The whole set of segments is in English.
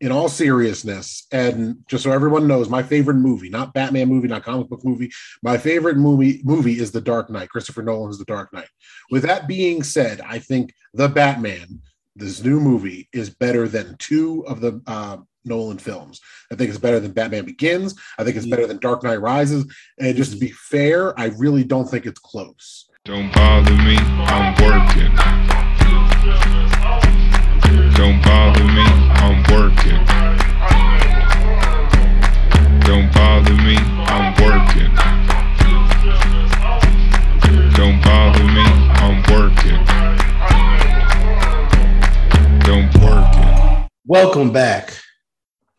in all seriousness, and just so everyone knows, my favorite movie, not Batman movie, not comic book movie, my favorite movie movie is The Dark Knight. Christopher Nolan's The Dark Knight. With that being said, I think The Batman, this new movie, is better than two of the uh, Nolan films. I think it's better than Batman Begins. I think it's better than Dark Knight Rises. And just to be fair, I really don't think it's close. Don't bother me, I'm working. Don't bother me, I'm working. Don't bother me, I'm working. Don't bother me, I'm working. Don't working. Welcome back.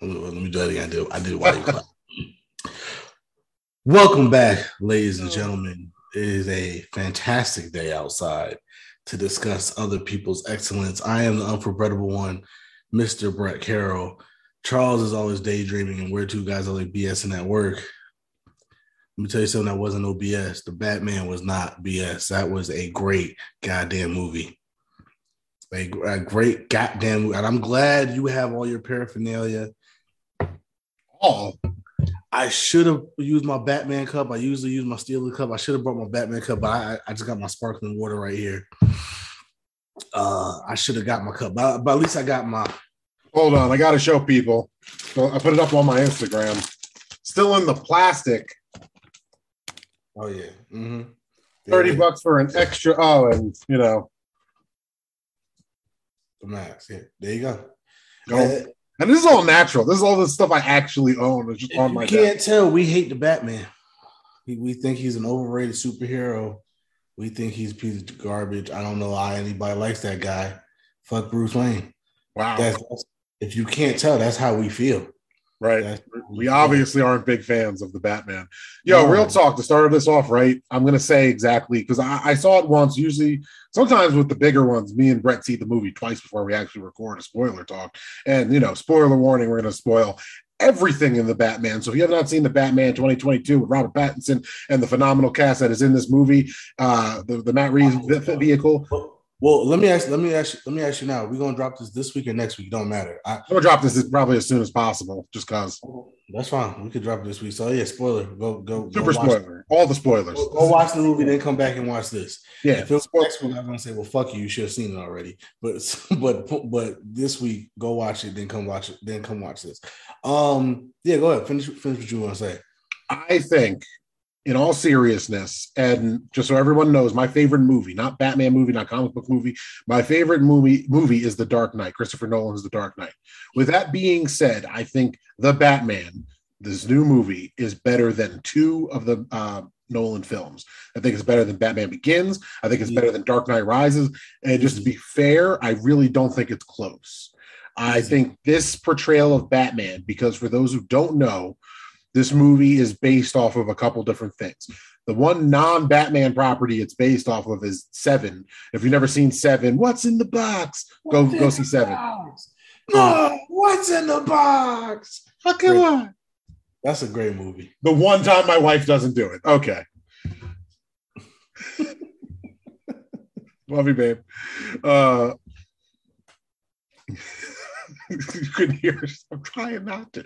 Let me, do that again. I do. I did while you. Welcome back, ladies and gentlemen. It is a fantastic day outside to discuss other people's excellence. I am the unforgettable one, Mr. Brett Carroll. Charles is always daydreaming, and we're two guys are like BSing at work. Let me tell you something that wasn't no BS. The Batman was not BS. That was a great goddamn movie. A, a great goddamn movie. And I'm glad you have all your paraphernalia. All I should have used my Batman cup. I usually use my Steeler cup. I should have brought my Batman cup, but I, I just got my sparkling water right here. Uh, I should have got my cup, but, but at least I got my. hold on, I got to show people. So I put it up on my Instagram. Still in the plastic. Oh yeah, mm-hmm. 30 bucks for an extra. Oh, and you know, The max. Yeah, there you go. No. Uh, and this is all natural. This is all the stuff I actually own. It's just on you can't desk. tell. We hate the Batman. We, we think he's an overrated superhero. We think he's a piece of garbage. I don't know why anybody likes that guy. Fuck Bruce Wayne. Wow. That's, if you can't tell, that's how we feel. right. That's- We obviously aren't big fans of the Batman. Yo, No. real talk to start this off, right? I'm gonna say exactly because I, I saw it once. Usually, sometimes with the bigger ones, me and Brett see the movie twice before we actually record a spoiler talk. And you know, spoiler warning, we're gonna spoil everything in the Batman. So if you have not seen the Batman 2022 with Robert Pattinson and the phenomenal cast that is in this movie, uh, the, the Matt Reeves ve- vehicle, Well, well, let me ask. Let me ask. you- Let me ask you now. We're gonna drop this this week or next week. Don't matter. I, I'm gonna drop this probably as soon as possible, just cause that's fine. We could drop it this week. So yeah, spoiler. Go go. go super watch- spoiler, all the spoilers. Go, go watch the movie, then come back and watch this. Yeah, If it was next week, I'm gonna say, well, fuck you. You should have seen it already. But but but this week, go watch it. Then come watch it. Then come watch this. Um. Yeah. Go ahead. Finish. Finish what you want to say. I think, in all seriousness, and just so everyone knows, my favorite movie, not Batman movie, not comic book movie, my favorite movie movie is The Dark Knight. Christopher Nolan's The Dark Knight. With that being said, I think The Batman, this new movie, is better than two of the uh, Nolan films. I think it's better than Batman Begins. I think it's better than Dark Knight Rises. And just to be fair, I really don't think it's close. I think this portrayal of Batman, because for those who don't know, this movie is based off of a couple different things. The one non-Batman property it's based off of is Seven. If you've never seen Seven, what's in the box? Go go see Seven. No, what's in the box? Okay, what? That's a great movie. The one time my wife doesn't do it. Okay. Love you, babe. Uh, you couldn't hear. I'm trying not to.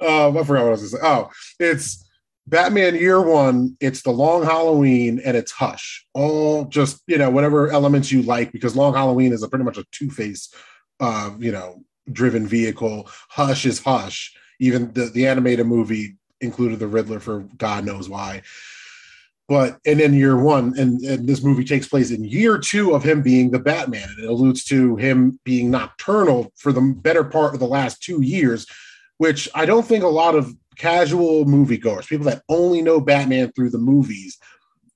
um, I forgot what I was going to say. Oh, it's Batman Year One. It's the Long Halloween and it's Hush. All just you know whatever elements you like because Long Halloween is a pretty much a Two Face, uh, you know, driven vehicle. Hush is Hush. Even the the animated movie included the Riddler for God knows why. But and in year one, and, and this movie takes place in year two of him being the Batman, and it alludes to him being nocturnal for the better part of the last two years, which I don't think a lot of casual moviegoers, people that only know Batman through the movies,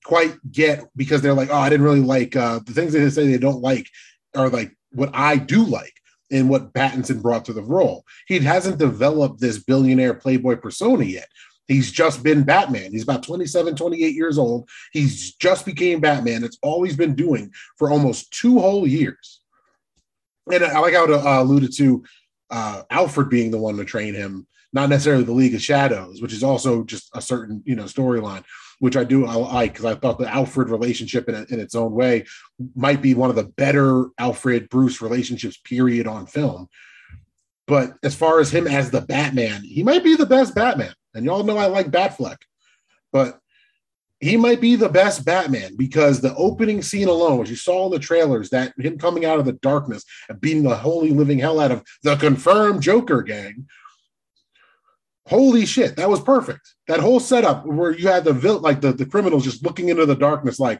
quite get because they're like, oh, I didn't really like uh, the things they say they don't like are like what I do like and what Pattinson brought to the role. He hasn't developed this billionaire playboy persona yet. He's just been Batman. He's about 27, 28 years old. He's just became Batman. It's all he's been doing for almost two whole years. And I like how it uh, alluded to uh, Alfred being the one to train him, not necessarily the League of Shadows, which is also just a certain, you know, storyline. which I do I like because I thought the Alfred relationship in, in its own way might be one of the better Alfred Bruce relationships, period, on film. But as far as him as the Batman, he might be the best Batman. And y'all know I like Batfleck, but he might be the best Batman because the opening scene alone, as you saw in the trailers, that him coming out of the darkness and beating the holy living hell out of the confirmed Joker gang. Holy shit, that was perfect. That whole setup where you had the vil- like the, the criminals just looking into the darkness, like,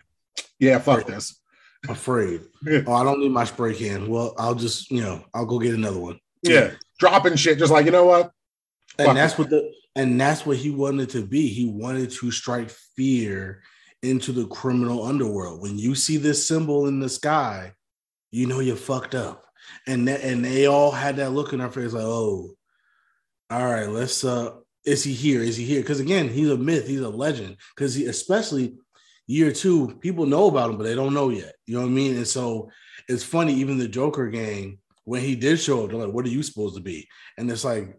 yeah, fuck this. Afraid. oh, I don't need my spray can. Well, I'll just, you know, I'll go get another one. Yeah, dropping shit, just like you know what, Fuck and that's what the and that's what he wanted to be. He wanted to strike fear into the criminal underworld. When you see this symbol in the sky, you know you're fucked up. And that, and they all had that look in their face, like, oh, all right, let's uh is he here? Is he here? Because again, he's a myth, he's a legend. Because he especially year two, people know about him, but they don't know yet. You know what I mean? And so it's funny, even the Joker gang, when he did show up, they're like, what are you supposed to be? And it's like,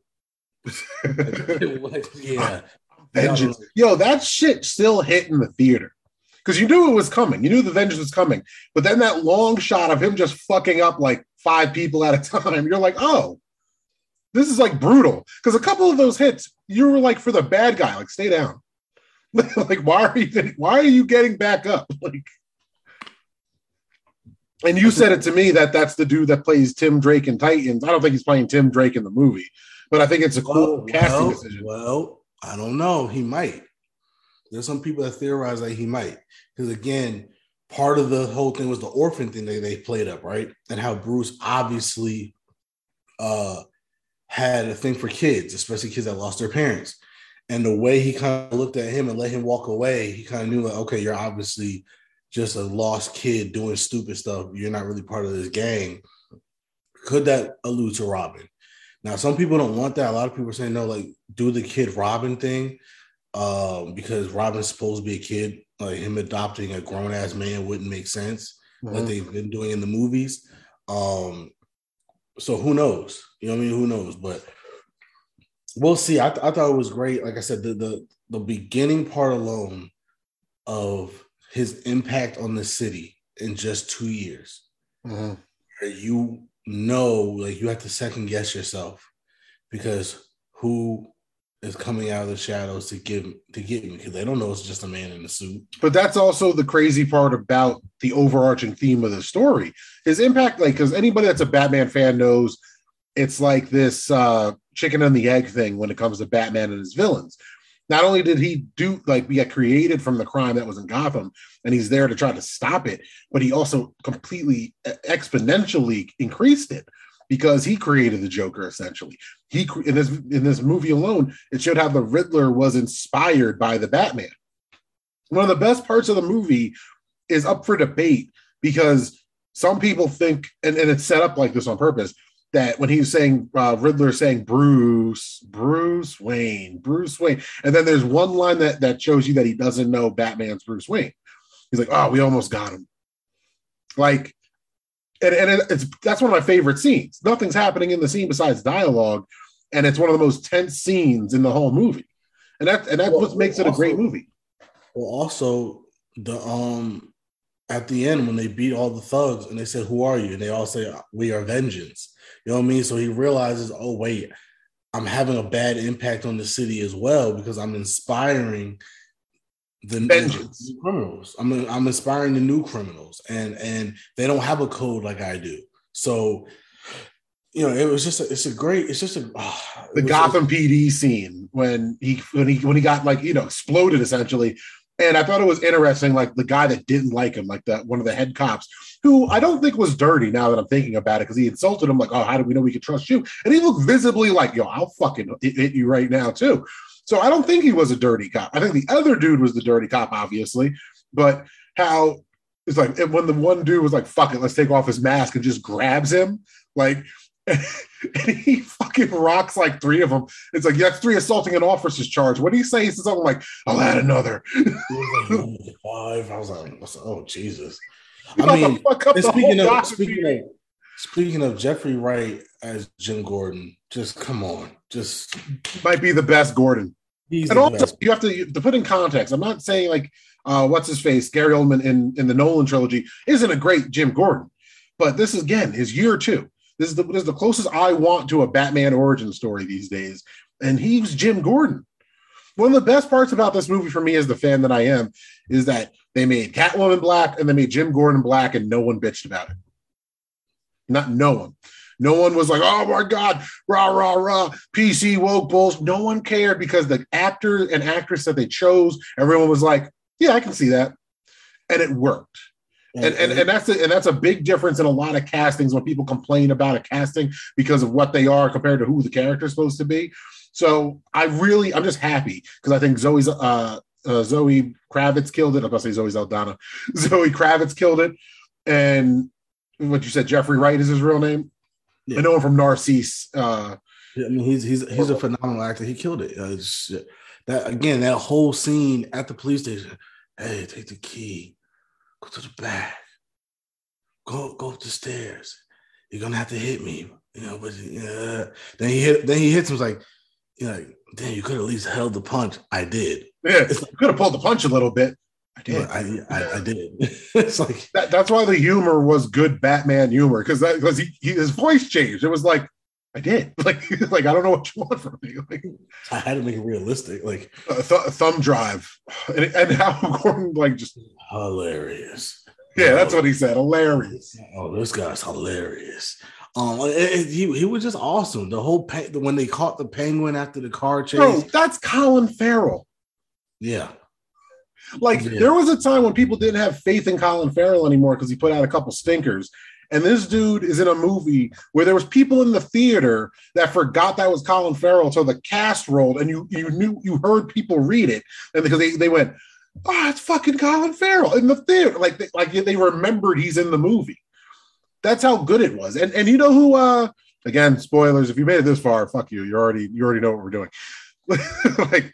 yeah. Vengeance. Yo, that shit still hit in the theater. Because you knew it was coming. You knew the vengeance was coming. But then that long shot of him just fucking up like five people at a time, you're like, oh, this is like brutal. Because a couple of those hits, you were like for the bad guy, like stay down. like, why are you why are you getting back up? Like and you said it to me that that's the dude that plays Tim Drake in Titans. I don't think he's playing Tim Drake in the movie, but I think it's a cool well, casting well, decision. Well, I don't know. He might. There's some people that theorize that he might. Because again, part of the whole thing was the orphan thing that they played up, right? And how Bruce obviously uh had a thing for kids, especially kids that lost their parents. And the way he kind of looked at him and let him walk away, he kind of knew like, okay, you're obviously just a lost kid doing stupid stuff. You're not really part of this gang. Could that allude to Robin? Now, some people don't want that. A lot of people are saying no, like do the kid Robin thing, um, because Robin's supposed to be a kid. Like him adopting a grown ass man wouldn't make sense, Mhm. like they've been doing in the movies. Um, so who knows? You know what I mean? Who knows? But we'll see. I, th- I thought it was great. Like I said, the, the the beginning part alone of his impact on the city in just two years Mhm. you know like you have to second guess yourself because who is coming out of the shadows to give to get me because they don't know it's just a man in a suit. But that's also the crazy part about the overarching theme of the story. His impact, like, because anybody that's a Batman fan knows it's like this uh, chicken and the egg thing when it comes to Batman and his villains. Not only did he do like get created from the crime that was in Gotham, and he's there to try to stop it, but he also completely exponentially increased it because he created the Joker essentially. He in this in this movie alone, it showed how the Riddler was inspired by the Batman. One of the best parts of the movie is up for debate because some people think, and, and it's set up like this on purpose, that when he's saying uh, Riddler saying Bruce, Bruce Wayne, Bruce Wayne, and then there's one line that that shows you that he doesn't know Batman's Bruce Wayne. He's like, oh, we almost got him. Like, and, and it, it's that's one of my favorite scenes. Nothing's happening in the scene besides dialogue, and it's one of the most tense scenes in the whole movie. And that and that's Well, what makes it a great movie. Well, also the um at the end when they beat all the thugs and they said, "Who are you?" and they all say, "We are vengeance." You know what I mean? So he realizes, oh wait, I'm having a bad impact on the city as well because I'm inspiring the Vengeance. new criminals. I'm I'm inspiring the new criminals, and and they don't have a code like I do. So, you know, it was just a, it's a great. It's just a ah, it the Gotham PD scene when he when he when he got like you know exploded essentially. And I thought it was interesting, like the guy that didn't like him, like that one of the head cops, who I don't think was dirty now that I'm thinking about it, because he insulted him, like, oh, how do we know we can trust you? And he looked visibly like, yo, I'll fucking hit you right now, too. So I don't think he was a dirty cop. I think the other dude was the dirty cop, obviously, but how it's like when the one dude was like, fuck it, let's take off his mask and just grabs him, like and he fucking rocks like three of them. It's like, yeah, three assaulting an officer's charge. What do you say? He says something like, I'll add another. It was like, "Oh, five. I was like, oh Jesus. You I mean, fuck up speaking of speaking of speaking of Jeffrey Wright as Jim Gordon, just come on, just might be the best Gordon. He's and also best. you have to to put in context. I'm not saying like uh, what's his face, Gary Oldman in in the Nolan trilogy isn't a great Jim Gordon, but this is again his year two. This is the this is the closest I want to a Batman origin story these days, and he's Jim Gordon. One of the best parts about this movie for me, as the fan that I am, is that they made Catwoman black and they made Jim Gordon black, and no one bitched about it. Not no one. No one was like, oh my God, rah, rah, rah, PC woke bulls. No one cared because the actor and actress that they chose, everyone was like, yeah, I can see that. And it worked. And, and, mm-hmm. and that's a, and that's a big difference in a lot of castings when people complain about a casting because of what they are compared to who the character is supposed to be. So I really, I'm just happy because I think Zoe's uh, uh, Zoe Kravitz killed it. I'm gonna say Zoe Saldana. Zoe Kravitz killed it, and what you said, Jeffrey Wright is his real name. Yeah. I know him from Narcisse. Uh, Yeah, I mean, he's he's he's a phenomenal actor. He killed it. Uh, that again, that whole scene at the police station. Hey, take the key. Go to the back. Go go up the stairs. You're gonna have to hit me. You know, but uh, then he hit. Then he hits him. He's like, you know, like, damn, you could at least held the punch. I did. yeah, it's like, could have pulled the punch a little bit. I did. I, I, I did. it's like that, that's why the humor was good Batman humor because that because he, he his voice changed. It was like I did like like I don't know what you want from me. Like I had to make it realistic. Like uh, th- thumb drive and, and how Gordon like just hilarious. yeah that's what he said hilarious. Oh, this guy's hilarious. Um, it- it- he he was just awesome. The whole pe- when they caught the penguin after the car chase. Bro, that's Colin Farrell. Yeah, Like Yeah. there was a time when people didn't have faith in Colin Farrell anymore because he put out a couple stinkers. And this dude is in a movie where there was people in the theater that forgot that was Colin Farrell until the cast rolled, and you you knew you heard people read it, and because they, they went, "Oh, it's fucking Colin Farrell in the theater," like they, like they remembered he's in the movie. That's how good it was. And and you know who? uh Again, spoilers. If you made it this far, fuck you. You already you already know what we're doing. like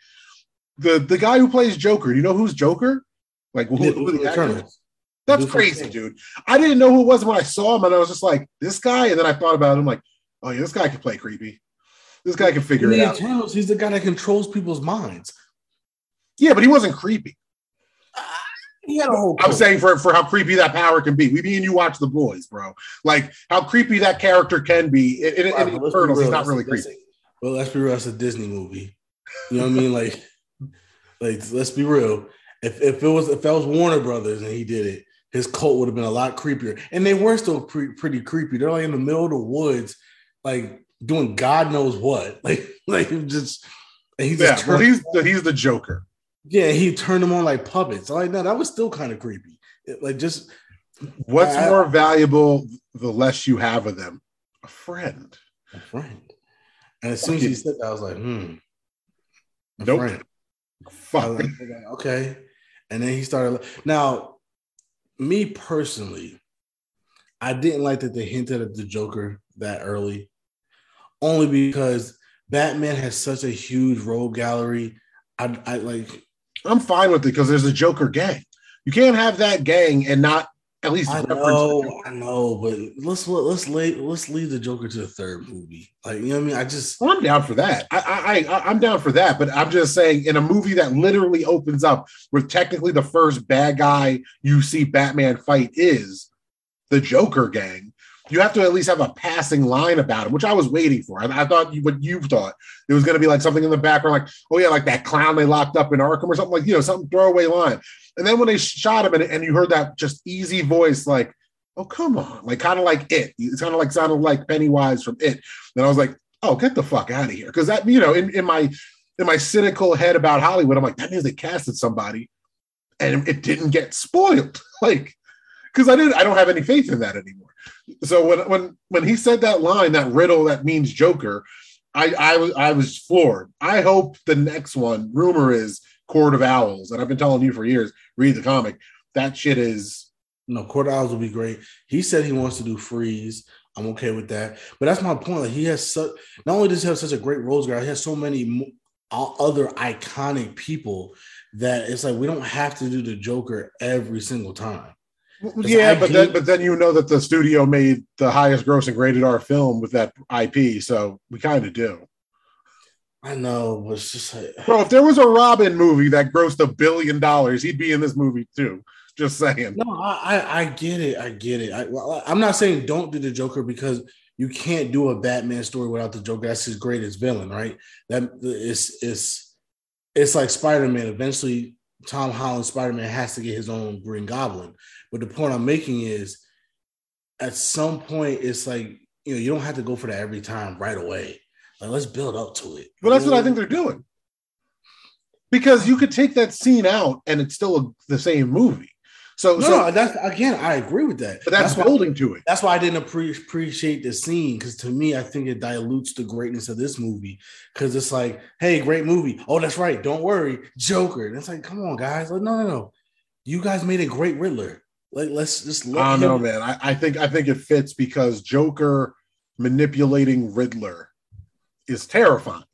the the guy who plays Joker. Do you know who's Joker? Like who, who the? Eternals. That's crazy, dude. I didn't know who it was when I saw him, and I was just like, this guy. And then I thought about him, like, oh yeah, this guy can play creepy. This guy can figure it out. He's the guy that controls people's minds. Yeah, but he wasn't creepy. He had a whole. I'm saying for, for how creepy that power can be. We me and you watch the boys, bro. Like how creepy that character can be. In, in, All right, in but let's Eternals, he's not really creepy. Well, let's be real. It's a Disney movie. You know what I mean? Like, like let's be real. If if it was if that was Warner Brothers and he did it, his cult would have been a lot creepier. And they were still pre- pretty creepy. They're like in the middle of the woods, like doing God knows what. Like like just and he Yeah, just well, he's the, he's the Joker. Yeah he turned them on like puppets. Like no, that was still kind of creepy. It- like just What's I- more valuable the less you have of them? A friend. a friend. And as soon as he said that, I was like, hmm. a Nope. friend. Fuck. like, okay. And then he started. Now, me personally, I didn't like that they hinted at the Joker that early, only because Batman has such a huge rogues gallery. I, I like. I'm fine with it because there's a Joker gang. You can't have that gang and not at least I know, I know, but let's let's lay, let's leave the Joker to the third movie. Like you know what I mean? I just Well, I'm down for that. I, I, I, I'm down for that. But I'm just saying, in a movie that literally opens up with technically the first bad guy you see Batman fight is the Joker gang. You have to at least have a passing line about him, which I was waiting for. I, I thought you, what you thought it was going to be like something in the background, like, oh yeah, like that clown they locked up in Arkham or something like, you know, something throwaway line. And then when they shot him and, and you heard that just easy voice, like, oh come on, like kind of like it. It's kind of like sounded like Pennywise from It. And I was like, oh, get the fuck out of here. Because that, you know, in, in my in my cynical head about Hollywood, I'm like, that means they casted somebody and it didn't get spoiled. Like, because I didn't I don't have any faith in that anymore. So when when when he said that line, that riddle that means Joker, I I was I was floored. I hope the next one, rumor is Court of Owls, and I've been telling you for years, read the comic. That shit is no Court of Owls will be great. He said he wants to do Freeze. I'm okay with that. But that's my point. Like he has such. Not only does he have such a great rose guard, he has so many mo- other iconic people that it's like we don't have to do the Joker every single time. Yeah, I but then but then you know that the studio made the highest grossing rated R film with that IP, so we kind of do. I know, but it's just like Bro, if there was a Robin movie that grossed a billion dollars, he'd be in this movie too. Just saying. no, I, I I get it, I get it. I, well, I'm not saying don't do the Joker because you can't do a Batman story without the Joker. That's his greatest villain, right? That it's it's it's like Spider Man. Eventually, Tom Holland Spider Man has to get his own Green Goblin. But the point I'm making is, at some point, it's like you know you don't have to go for that every time right away. Like let's build up to it. Well, that's what I think they're doing. Because you could take that scene out and it's still a, the same movie. So, No, so no, that's again, I agree with that. but that's, why, to it. that's why I didn't appreciate the scene because to me, I think it dilutes the greatness of this movie. Because it's like, hey, great movie. Oh, that's right. Don't worry, Joker. And it's like, come on, guys. Like, no, no, no. You guys made a great Riddler. Like, let's just let I don't him- know, man. I, I think I think it fits because Joker manipulating Riddler is terrifying,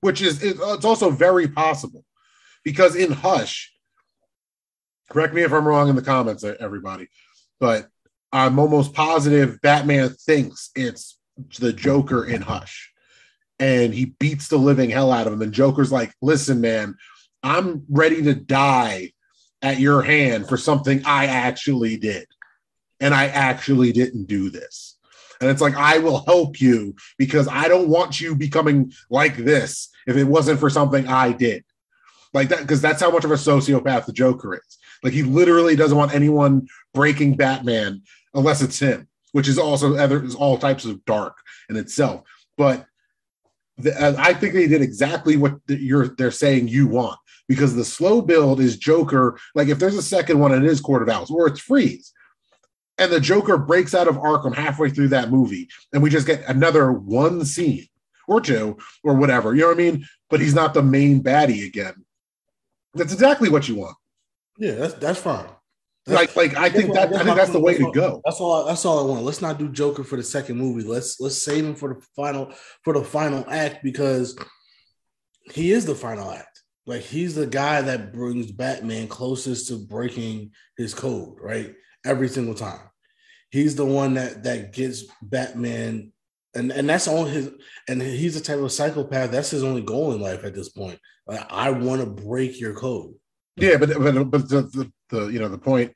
which is it- it's also very possible because in Hush, correct me if I'm wrong in the comments, everybody, but I'm almost positive Batman thinks it's the Joker in Hush, and he beats the living hell out of him. And Joker's like, "Listen, man, I'm ready to die." At your hand for something I actually did and I actually didn't do this. And it's like, I will help you because I don't want you becoming like this if it wasn't for something I did. Like that, because that's how much of a sociopath the Joker is. Like he literally doesn't want anyone breaking Batman unless it's him, which is also other is all types of dark in itself. But the, uh, I think they did exactly what the, you're they're saying you want because the slow build is Joker. Like if there's a second one, it is Court of Owls or it's Freeze, and the Joker breaks out of Arkham halfway through that movie, and we just get another one scene or two or whatever. You know what I mean? But he's not the main baddie again. That's exactly what you want. Yeah, that's that's fine. That's- Like, like I think That's that I think that's the way to go. That's all. That's all I want. Let's not do Joker for the second movie. Let's let's save him for the final for the final act because he is the final act. Like he's the guy that brings Batman closest to breaking his code, right? Every single time. He's the one that that gets Batman, and and that's on his. And he's the type of psychopath. That's his only goal in life at this point. Like, I want to break your code. Yeah, but but but the, the the you know the point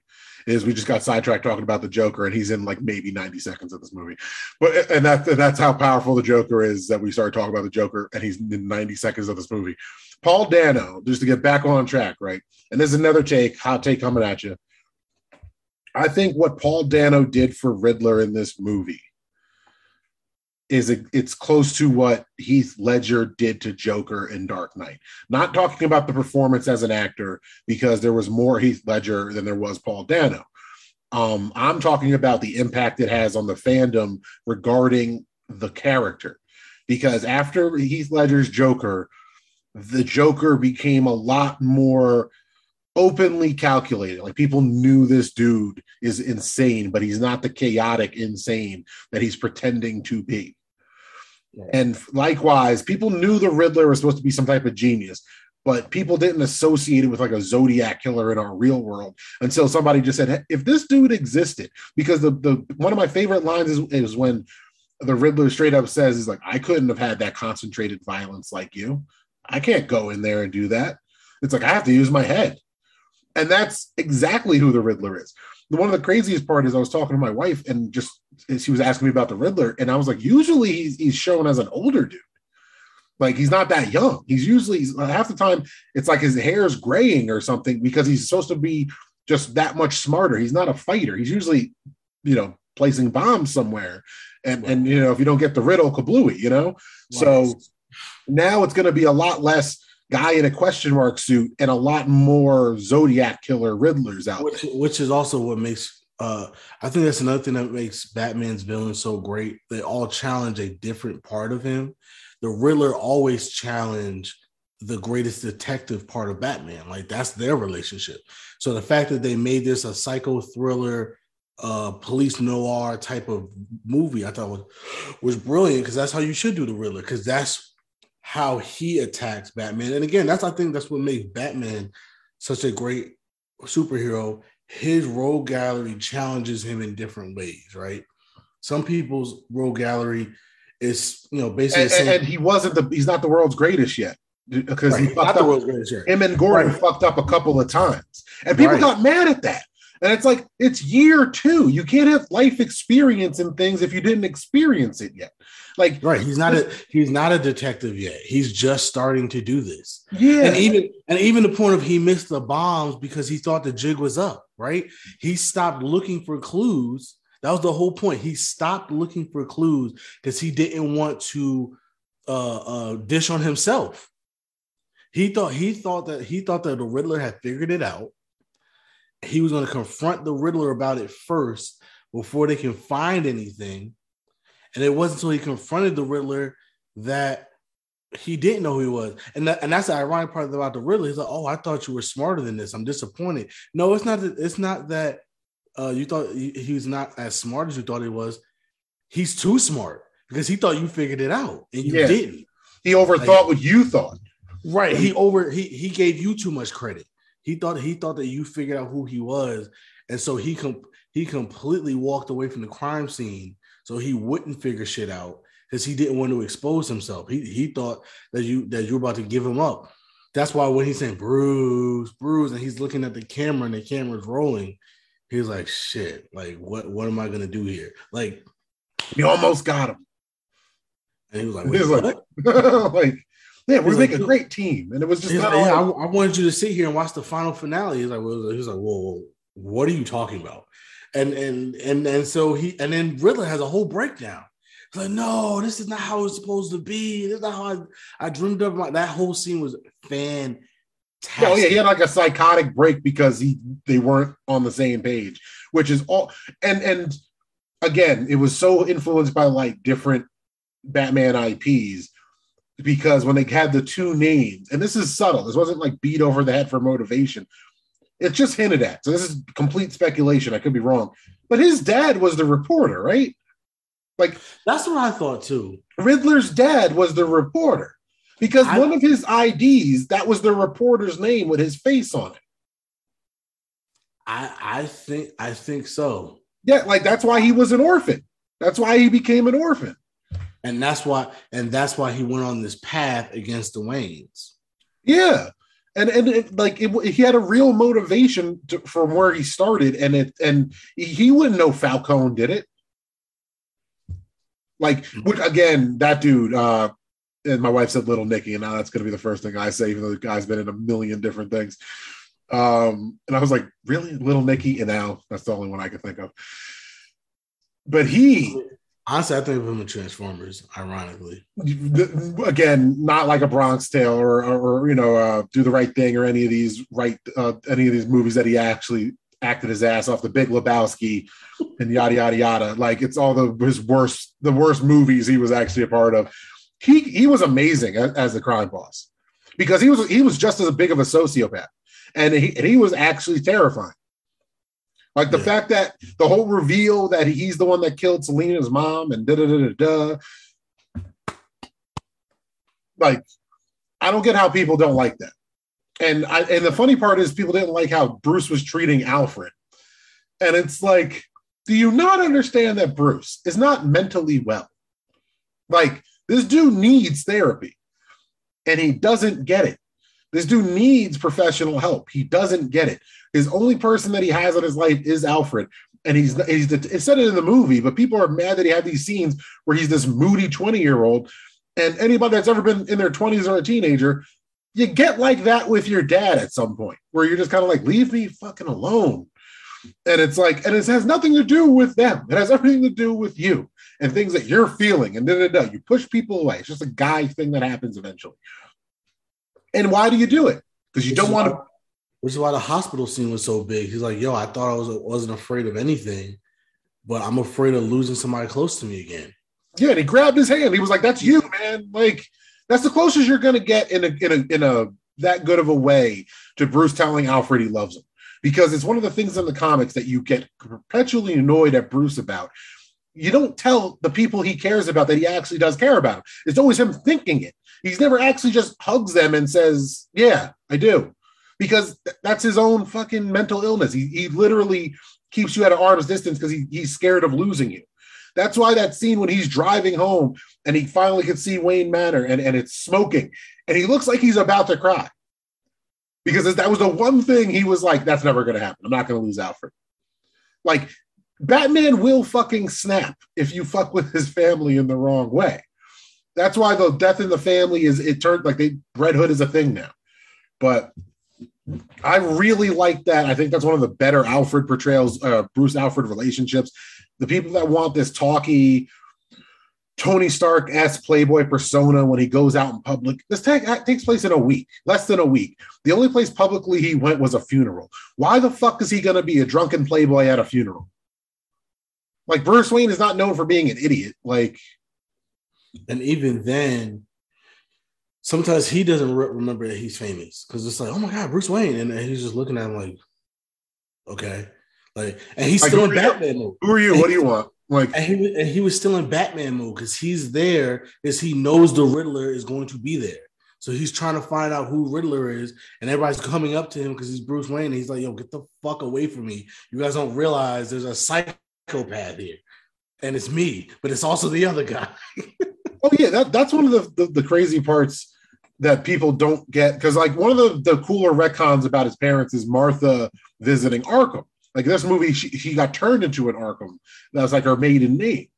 is we just got sidetracked talking about the Joker, and he's in like maybe ninety seconds of this movie. But and that and that's how powerful the Joker is that we started talking about the Joker, and he's in ninety seconds of this movie. Paul Dano, just to get back on track, right? And there's another take, hot take coming at you. I think what Paul Dano did for Riddler in this movie is it, it's close to what Heath Ledger did to Joker in Dark Knight. Not talking about the performance as an actor because there was more Heath Ledger than there was Paul Dano. Um, I'm talking about the impact it has on the fandom regarding the character. Because after Heath Ledger's Joker, the Joker became a lot more openly calculated. Like people knew this dude is insane, but he's not the chaotic insane that he's pretending to be. And likewise, people knew the Riddler was supposed to be some type of genius, but people didn't associate it with like a Zodiac killer in our real world until somebody just said, hey, if this dude existed, because the, the one of my favorite lines is, is when the Riddler straight up says, is like, I couldn't have had that concentrated violence like you. I can't go in there and do that. It's like I have to use my head. And that's exactly who the Riddler is. One of the craziest part is I was talking to my wife and just she was asking me about the Riddler, and I was like, usually he's, he's shown as an older dude. Like he's not that young. He's usually half the time it's like his hair's graying or something because he's supposed to be just that much smarter. He's not a fighter. He's usually, you know, placing bombs somewhere. And and you know, if you don't get the riddle, kablooey, you know. So now it's going to be a lot less guy in a question mark suit and a lot more Zodiac killer Riddlers out which, there. which is also what makes uh I think that's another thing that makes Batman's villains so great. They all challenge a different part of him. The Riddler always challenge the greatest detective part of Batman. Like that's their relationship. So the fact that they made this a psycho thriller, uh, police noir type of movie, I thought was was brilliant because that's how you should do the Riddler because that's how he attacks Batman. And again, that's I think that's what makes Batman such a great superhero. His rogues gallery challenges him in different ways, right? Some people's rogues gallery is you know basically and, saying and he wasn't the he's not the world's greatest yet because right, he fucked the up. world's greatest yet. Him and Gordon Right. fucked up a couple of times, and people Right. got mad at that. And it's like it's year two. You can't have life experience in things if you didn't experience it yet. Like, Right, he's not a he's not a detective yet. He's just starting to do this. yeah, And even and even the point of he missed the bombs because he thought the jig was up, right? He stopped looking for clues. That was the whole point. He stopped looking for clues because he didn't want to uh, uh, dish on himself. He thought he thought that he thought that the Riddler had figured it out. He was going to confront the Riddler about it first before they can find anything. And it wasn't until he confronted the Riddler that he didn't know who he was. And that, and that's the ironic part about the Riddler. He's like, "Oh, I thought you were smarter than this. I'm disappointed." No, it's not. That, it's not that uh, you thought he, he was not as smart as you thought he was. He's too smart because he thought you figured it out and you Yeah. didn't. he overthought what you thought. Right. He over he he gave you too much credit. He thought he thought that you figured out who he was, and so he com- he completely walked away from the crime scene so he wouldn't figure shit out because he didn't want to expose himself. He he thought that you that you were about to give him up. That's why when he's saying Bruce, Bruce, and he's looking at the camera and the camera's rolling, he's like, shit, like what what am I gonna do here? Like, He almost got him. and he was like, He was like, like, man, we He's make like, a great team, and it was just like, yeah, I, I wanted you to sit here and watch the final finale. He's like, well, he's like, whoa, whoa, what are you talking about? And and and and so he and then Riddler has a whole breakdown. He's like, no, this is not how it's supposed to be. This is not how I, I dreamed of. My, that whole scene was fantastic. Oh yeah, he had like a psychotic break because he they weren't on the same page, which is all and and again, it was so influenced by like different Batman IPs because when they had the two names, and this is subtle, this wasn't like beat over the head for motivation. It's just hinted at. So this is complete speculation. I could be wrong. But his dad was the reporter, right? Like That's what I thought too. Riddler's dad was the reporter because I- one of his IDs, that was the reporter's name with his face on it. I I think I think so. Yeah, like that's why he was an orphan. That's why he became an orphan. And that's why and that's why he went on this path against the Waynes. Yeah. And and it, like it, he had a real motivation to, from where he started, and it and he, wouldn't know Falcone did it. Like, which again, that dude, uh, and my wife said Little Nicky, and now that's going to be the first thing I say, even though the guy's been in a million different things. Um, and I was like, really, Little Nicky, and now that's the only one I could think of. But he, Honestly, I think of him in Transformers, ironically. again, not like a Bronx Tale or, or, or, you know, uh, Do the Right Thing or any of these right, uh, any of these movies that he actually acted his ass off, The Big Lebowski and yada yada yada. Like it's all the his worst, the worst movies he was actually a part of. He he was amazing as, as the crime boss because he was he was just as big of a sociopath, and he and he was actually terrifying. Like the Yeah. fact that the whole reveal that he's the one that killed Selena's mom and da da da da da. Like, I don't get how people don't like that. And I and the funny part is people didn't like how Bruce was treating Alfred. And it's like, do you not understand that Bruce is not mentally well? Like, this dude needs therapy and he doesn't get it. This dude needs professional help. He doesn't get it. His only person that he has in his life is Alfred. And he's, he's the, it said it in the movie, but people are mad that he had these scenes where he's this moody 20 year old. And anybody that's ever been in their 20s or a teenager, you get like that with your dad at some point where you're just kind of like, leave me fucking alone. And it's like, and it has nothing to do with them. It has everything to do with you and things that you're feeling. And da da da. You push people away. It's just a guy thing that happens eventually. And why do you do it? Because you don't want to. Which is why the hospital scene was so big. He's like, "Yo, I thought I was wasn't afraid of anything, but I'm afraid of losing somebody close to me again." Yeah, and he grabbed his hand. He was like, "That's you, man. Like that's the closest you're gonna get in a in a in a that good of a way to Bruce telling Alfred he loves him." Because it's one of the things in the comics that you get perpetually annoyed at Bruce about. You don't tell the people he cares about that he actually does care about them. It's always him thinking it. He's never actually just hugs them and says, "Yeah, I do," because th- that's his own fucking mental illness. He, he literally keeps you at an arm's distance because he, he's scared of losing you. That's why that scene when he's driving home and he finally can see Wayne Manor and, and it's smoking and he looks like he's about to cry because that was the one thing he was like, that's never going to happen. I'm not going to lose Alfred. Like, Batman will fucking snap if you fuck with his family in the wrong way. That's why the death in the family is it turned like they Red Hood is a thing now. But I really like that. I think that's one of the better Alfred portrayals, uh, Bruce Alfred relationships. The people that want this talky Tony Stark s Playboy persona when he goes out in public. This take, takes place in a week, less than a week. The only place publicly he went was a funeral. Why the fuck is he going to be a drunken Playboy at a funeral? Like Bruce Wayne is not known for being an idiot. Like, and even then, sometimes he doesn't re- remember that he's famous because it's like, oh my god, Bruce Wayne, and he's just looking at him like, okay, like, and he's like, still in are you? Batman mode. Who are you? And What do you want? Like, And he, and he was still in Batman mode because he's there is he knows the Riddler is going to be there. So he's trying to find out who Riddler is, and everybody's coming up to him because he's Bruce Wayne. And he's like, "Yo, get the fuck away from me! You guys don't realize there's a psychopath here, and it's me, but it's also the other guy." oh yeah, that, that's one of the, the, the crazy parts that people don't get because like one of the, the cooler retcons about his parents is Martha visiting Arkham. Like this movie, she, she got turned into an Arkham. That was like her maiden name.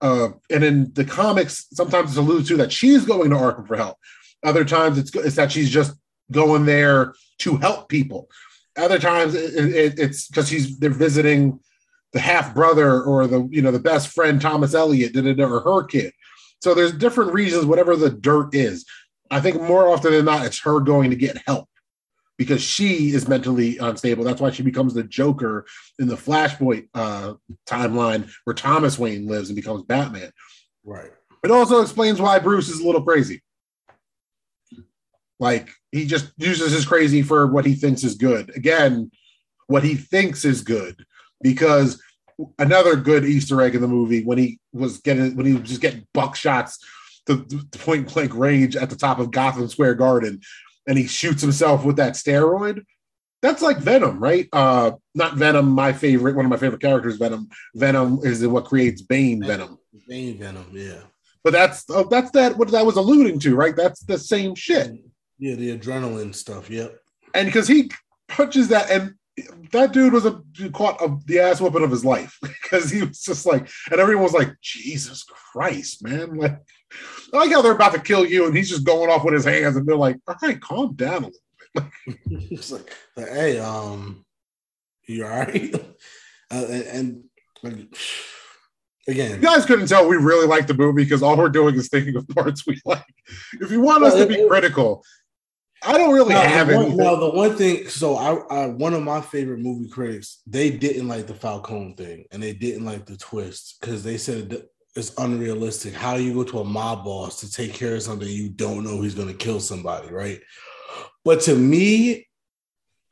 Uh, and in the comics, sometimes it's alluded to that she's going to Arkham for help. Other times, it's it's that she's just going there to help people. Other times, it, it, it's because she's they're visiting the half brother or the you know the best friend Thomas Elliot did it or her kid. So there's different reasons, whatever the dirt is. I think more often than not, it's her going to get help because she is mentally unstable. That's why she becomes the Joker in the Flashpoint uh, timeline where Thomas Wayne lives and becomes Batman. Right. It also explains why Bruce is a little crazy. Like he just uses his crazy for what he thinks is good. Again, what he thinks is good because another good Easter egg in the movie when he was getting when he was just getting buckshots to, to point blank range at the top of Gotham Square Garden, and he shoots himself with that steroid. That's like Venom, right? Uh, not Venom. My favorite, one of my favorite characters, Venom. Venom is what creates Bane. Venom, Bane Venom, yeah. but that's oh, that's that what that was alluding to, right? That's the same shit. Yeah, the adrenaline stuff. Yep. and because he punches that and that dude was a caught a, the ass whooping of his life because he was just like and everyone was like jesus christ man. Like i like how they're about to kill you and he's just going off with his hands and they're like all right calm down a little it's like, like, hey, um, you all right? Uh, and, and again, you guys couldn't tell we really like the movie because all we're doing is thinking of parts we like. If you want us to be critical i don't really No, have one, anything the one thing. So I, I, one of my favorite movie critics, they didn't like the Falcone thing, and they didn't like the twist because they said it's unrealistic. How you go to a mob boss to take care of something you don't know he's going to kill somebody, right? But to me,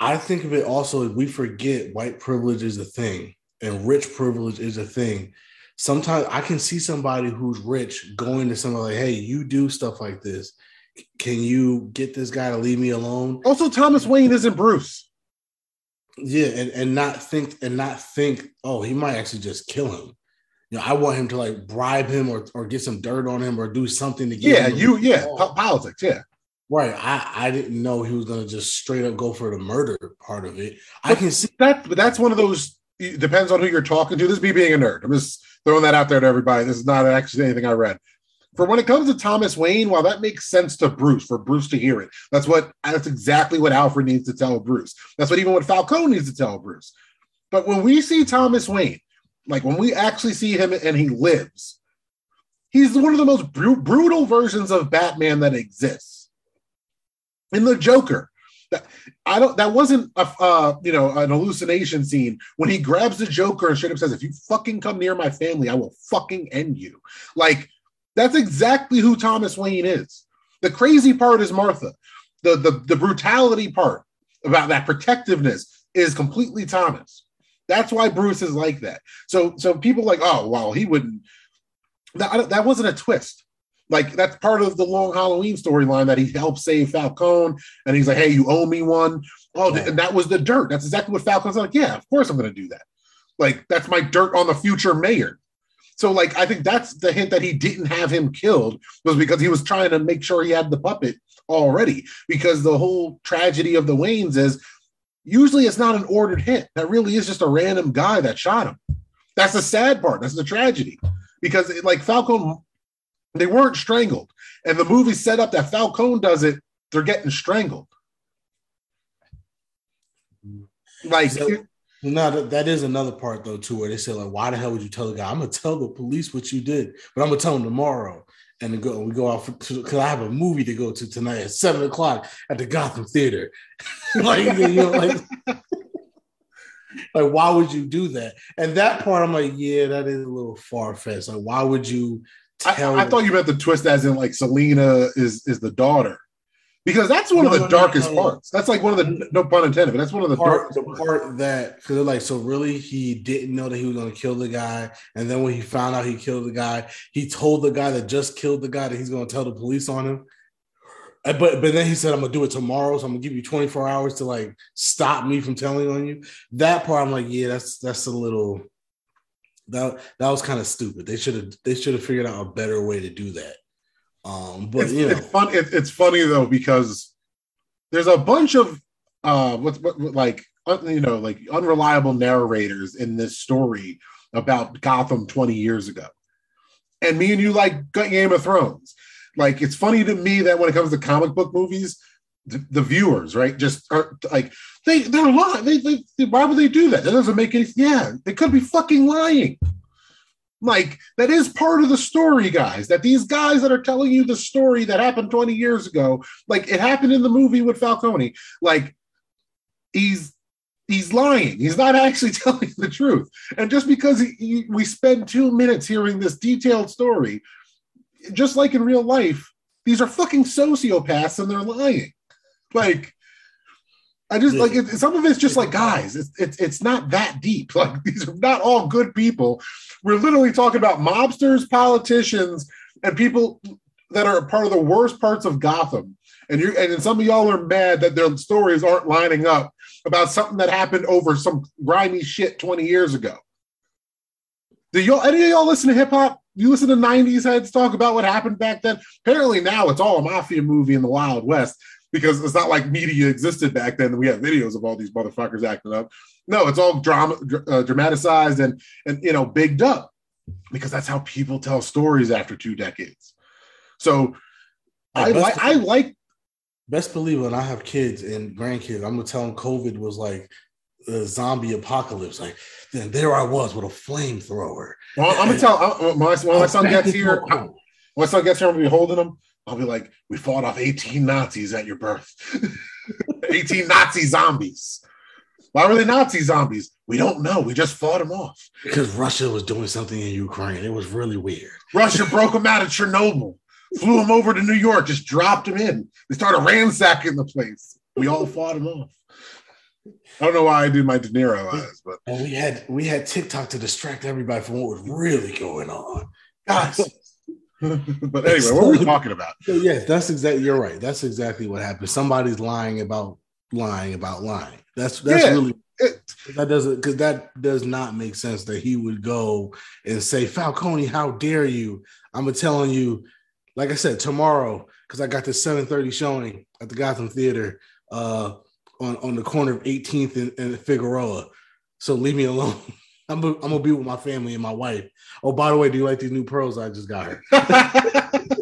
I think of it also. We forget white privilege is a thing, and rich privilege is a thing. Sometimes I can see somebody who's rich going to somebody like, "Hey, you do stuff like this." Can you get this guy to leave me alone? also thomas wayne isn't bruce Yeah, and, and not think and not think, oh, he might actually just kill him. You know, I want him to like bribe him or, or get some dirt on him or do something to get yeah you yeah po- politics yeah right. I, I didn't know he was gonna just straight up go for the murder part of it. I can see that but that's one of those it depends on who you're talking to. This is me being a nerd. I'm just throwing that out there to everybody. This is not actually anything I read. For when it comes to Thomas Wayne, while that makes sense to Bruce, for Bruce to hear it, that's what that's exactly what Alfred needs to tell Bruce. That's what even what Falcone needs to tell Bruce. But when we see Thomas Wayne, like when we actually see him and he lives, he's one of the most bru- brutal versions of Batman that exists. In the Joker, that I don't. That wasn't a uh, you know an hallucination scene when he grabs the Joker and straight up says, "If you fucking come near my family, I will fucking end you." Like that's exactly who Thomas Wayne is. The crazy part is Martha. The the the brutality part about that protectiveness is completely Thomas. That's why Bruce is like that. So so people like, oh well, he wouldn't. That that wasn't a twist. Like that's part of the long Halloween storyline that he helped save Falcone, and he's like, "Hey, you owe me one." Oh, th- and that was the dirt. That's exactly what Falcone's like. Yeah, of course I'm going to do that. Like that's my dirt on the future mayor. So, like, I think that's the hint that he didn't have him killed was because he was trying to make sure he had the puppet already. Because the whole tragedy of the Waynes is usually it's not an ordered hit. That really is just a random guy that shot him. That's the sad part. That's the tragedy. Because, like, Falcone, they weren't strangled. And the movie set up that Falcone does it, they're getting strangled. Like, So- No, that, that is another part though too, where they say like, "Why the hell would you tell the guy? I'm gonna tell the police what you did, but I'm gonna tell him tomorrow." And then go, we go out because I have a movie to go to tonight at seven o'clock at the Gotham Theater. like, you know, like, like, why would you do that? And that part, I'm like, yeah, that is a little far fetched. Like, why would you I, tell? I thought you meant the twist as in like Selina is is the daughter. Because that's one No, of the no, darkest no, parts. That's like one of the no pun intended, but that's one of the part, darkest the part that because they're like, so really, he didn't know that he was going to kill the guy, and then when he found out he killed the guy, he told the guy that just killed the guy that he's going to tell the police on him. But but then he said, "I'm gonna do it tomorrow, so I'm gonna give you 24 hours to like stop me from telling on you." That part, I'm like, yeah, that's that's a little that that was kind of stupid. They should have they should have figured out a better way to do that. Um, but it's, you know, it's fun. It, it's funny though because there's a bunch of uh, what's what, what like you know like unreliable narrators in this story about Gotham 20 years ago, and me and you like Game of Thrones. Like it's funny to me that when it comes to comic book movies, the, the viewers right just are like they they're lying. They, they, they why would they do that? That doesn't make any. Yeah, they could be fucking lying. Like that is part of the story, guys. That these guys that are telling you the story that happened 20 years ago, like it happened in the movie with Falcone, like he's he's lying. He's not actually telling the truth. And just because he, he- we spend two minutes hearing this detailed story, just like in real life, these are fucking sociopaths and they're lying. Like, I just like it, some of it's just like guys, it's, it's it's not that deep. Like these are not all good people. We're literally talking about mobsters, politicians, and people that are part of the worst parts of Gotham. And you and some of y'all are mad that their stories aren't lining up about something that happened over some grimy shit 20 years ago. Do y'all any of y'all listen to hip hop? You listen to 90s heads talk about what happened back then? Apparently now it's all a mafia movie in the Wild West because it's not like media existed back then. We have videos of all these motherfuckers acting up. No, it's all drama, uh, dramatized and and you know bigged up because that's how people tell stories after two decades. So I, Best like I like best believe when I have kids and grandkids, I'm gonna tell them COVID was like a zombie apocalypse. Like then there I was with a flamethrower. well, I'm gonna tell when my, when my son gets here. I- when my son gets here, I'm gonna be holding him. I'll be like, "We fought off 18 Nazis at your birth. 18 Nazi zombies. Why were they Nazi zombies? We don't know. We just fought them off. because Russia was doing something in Ukraine. It was really weird. Russia broke them out of Chernobyl, flew them over to New York, just dropped them in. They started ransacking the place. We all fought them off. I don't know why I did my De Niro eyes, but And we had we had TikTok to distract everybody from what was really going on. guys. but anyway, what were we talking about? So yes, that's exactly you're right. That's exactly what happened. Somebody's lying about lying about lying. That's that's Yeah. really It, that doesn't because that does not make sense that he would go and say, Falcone, how dare you? I'm telling you, like I said, tomorrow, because I got this 7:30 showing at the Gotham Theater uh on, on the corner of 18th and, and Figueroa. So leave me alone. I'm, gonna- I'm gonna be with my family and my wife. Oh, by the way, do you like these new pearls I just got?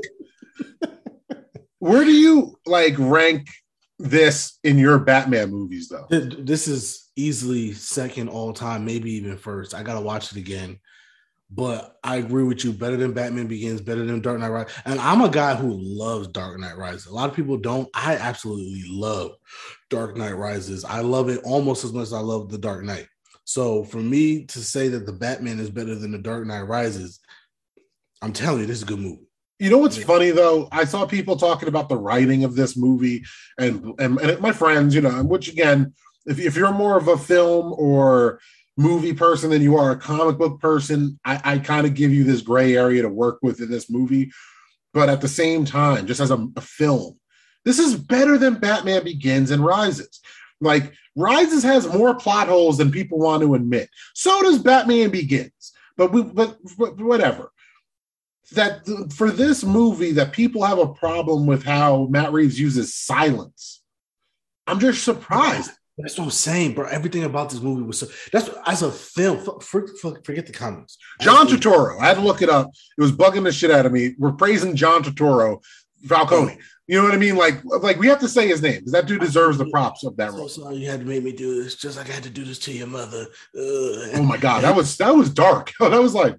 Where do you like rank this in your Batman movies, though? This is easily second all time, maybe even first. I gotta watch it again. But I agree with you. Better than Batman Begins, better than Dark Knight Rises. And I'm a guy who loves Dark Knight Rises. A lot of people don't. I absolutely love Dark Knight Rises. I love it almost as much as I love The Dark Knight. So for me to say that the Batman is better than The Dark Knight Rises, I'm telling you, this is a good movie. You know what's Yeah. funny though? I saw people talking about the writing of this movie, and and, and my friends, you know, which again, if if you're more of a film or movie person than you are a comic book person, I, I kind of give you this gray area to work with in this movie. But at the same time, just as a, a film, this is better than Batman Begins and Rises. Like Rises has more plot holes than people want to admit. So does Batman Begins. but we but, but whatever. That th- for this movie, that people have a problem with how Matt Reeves uses silence. I'm just surprised. That's what I'm saying, bro. Everything about this movie was so. That's as a film. For, for, for- forget the comments. John Turturro. I had to look it up. It was bugging the shit out of me. We're praising John Turturro, Falcone. You know what I mean? Like, like we have to say his name because that dude deserves the props of that So role. sorry you had to make me do this, just like I had to do this to your mother. Uh, Oh my god, that was that was dark. that was like,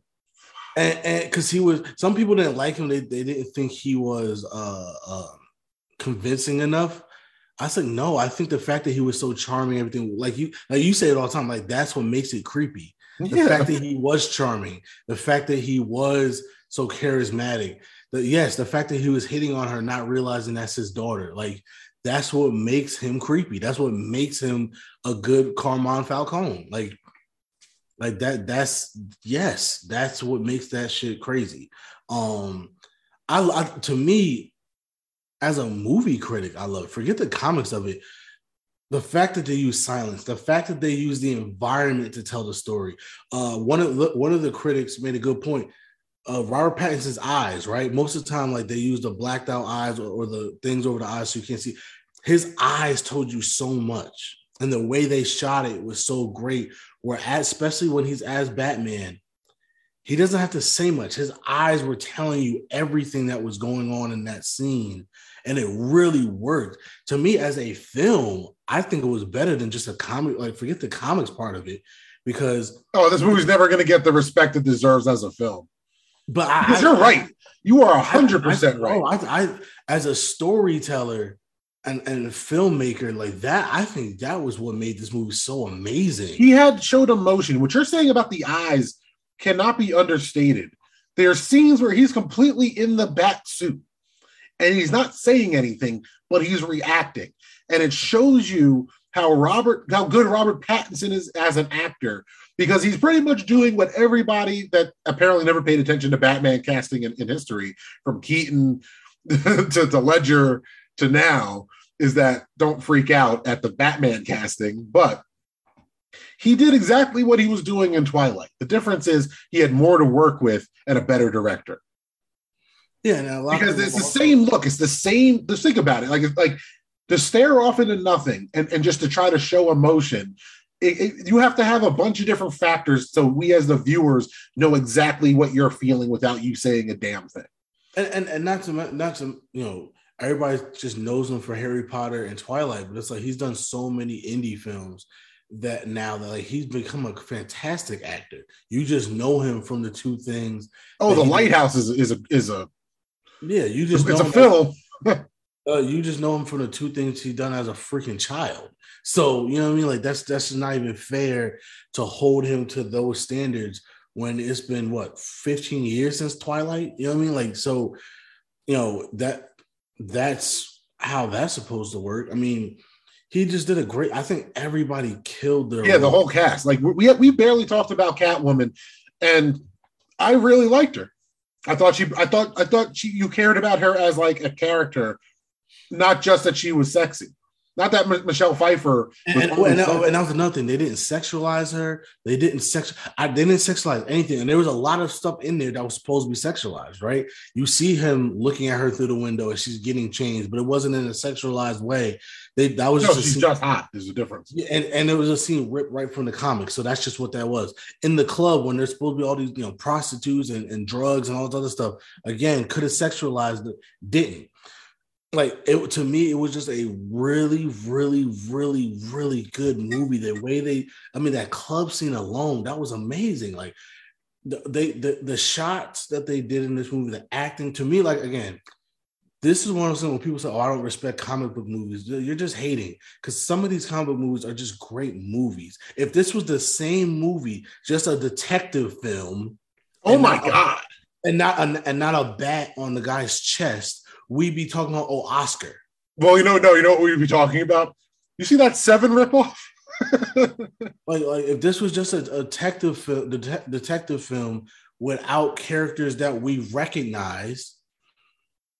and and because he was, some people didn't like him. They, they didn't think he was uh, uh convincing enough. I said no. I think the fact that he was so charming, everything like you like you say it all the time. Like that's what makes it creepy. The yeah. fact that he was charming, the fact that he was so charismatic, the yes, the fact that he was hitting on her, not realizing that's his daughter, like that's what makes him creepy. That's what makes him a good Carmine Falcone. Like, like that. That's yes, that's what makes that shit crazy. Um, I, I to me, as a movie critic, I love. it. Forget the comics of it the fact that they use silence, the fact that they use the environment to tell the story. Uh, one of the, one of the critics made a good point. Uh, Robert Pattinson's eyes, right? Most of the time, like they use the blacked out eyes or, or the things over the eyes so you can't see. His eyes told you so much, and the way they shot it was so great. Where, especially when he's as Batman, he doesn't have to say much. His eyes were telling you everything that was going on in that scene, and it really worked. To me, as a film, I think it was better than just a comic. Like, forget the comics part of it, because oh, this movie's never going to get the respect it deserves as a film. But I, you're right. You are hundred percent oh, right. oh, I, I, as a storyteller and, and a filmmaker like that, I think that was what made this movie so amazing. He had showed emotion. What you're saying about the eyes cannot be understated. There are scenes where he's completely in the bat suit and he's not saying anything, but he's reacting. And it shows you how Robert, how good Robert Pattinson is as an actor, because he's pretty much doing what everybody that apparently never paid attention to Batman casting in, in history, from Keaton to, to Ledger to now, is that don't freak out at the Batman casting, but he did exactly what he was doing in Twilight. The difference is he had more to work with and a better director. yeah, lot Because it's the same look. It's the same. Just think about it. Like it's like to stare off into nothing and, and just to try to show emotion. It, it- you have to have a bunch of different factors so we as the viewers know exactly what you're feeling without you saying a damn thing. and, and and not to not to you know everybody just knows him for Harry Potter and Twilight, but it's like he's done so many indie films that now that like he's become a fantastic actor. You just know him from the two things. Oh, the he- lighthouse is is a is a Yeah, you it's just know a film. uh, you just know him from the two things he done as a freaking child. So you know what I mean? Like that's that's just not even fair to hold him to those standards when it's been what 15 years since Twilight. You know what I mean? Like so, you know that that's how that's supposed to work. I mean, he just did a great. I think everybody killed their Yeah, the whole cast. Like we we barely talked about Catwoman, and I really liked her. I thought she. I thought. I thought she. You cared about her as like a character, not just that she was sexy. Not that M- Michelle Pfeiffer. And, was and, oh, always and, that, and that was another thing. They didn't sexualize her. They didn't sex. I, they didn't sexualize anything. And there was a lot of stuff in there that was supposed to be sexualized, right? You see him looking at her through the window as she's getting changed, but it wasn't in a sexualized way. They that was no, just she's scene- just hot. There's a difference. Yeah, and, and it was a scene ripped right from the comic. So that's just what that was. In the club, when there's supposed to be all these, you know, prostitutes and, and drugs and all this other stuff, again, could have sexualized it, didn't. Like it to me, it was just a really, really, really, really good movie. The way they, I mean, that club scene alone, that was amazing. Like the they the, the shots that they did in this movie, the acting to me, like again, this is one of those things when people say, "Oh, I don't respect comic book movies." You're just hating because some of these comic book movies are just great movies. If this was the same movie, just a detective film, Oh my god! and not a, and not a bat on the guy's chest, we'd be talking about oh Oscar. Well, you know, no, you know what we'd be talking about. You see that Seven ripoff? Like, like if this was just a, a detective film, det- detective film without characters that we recognize,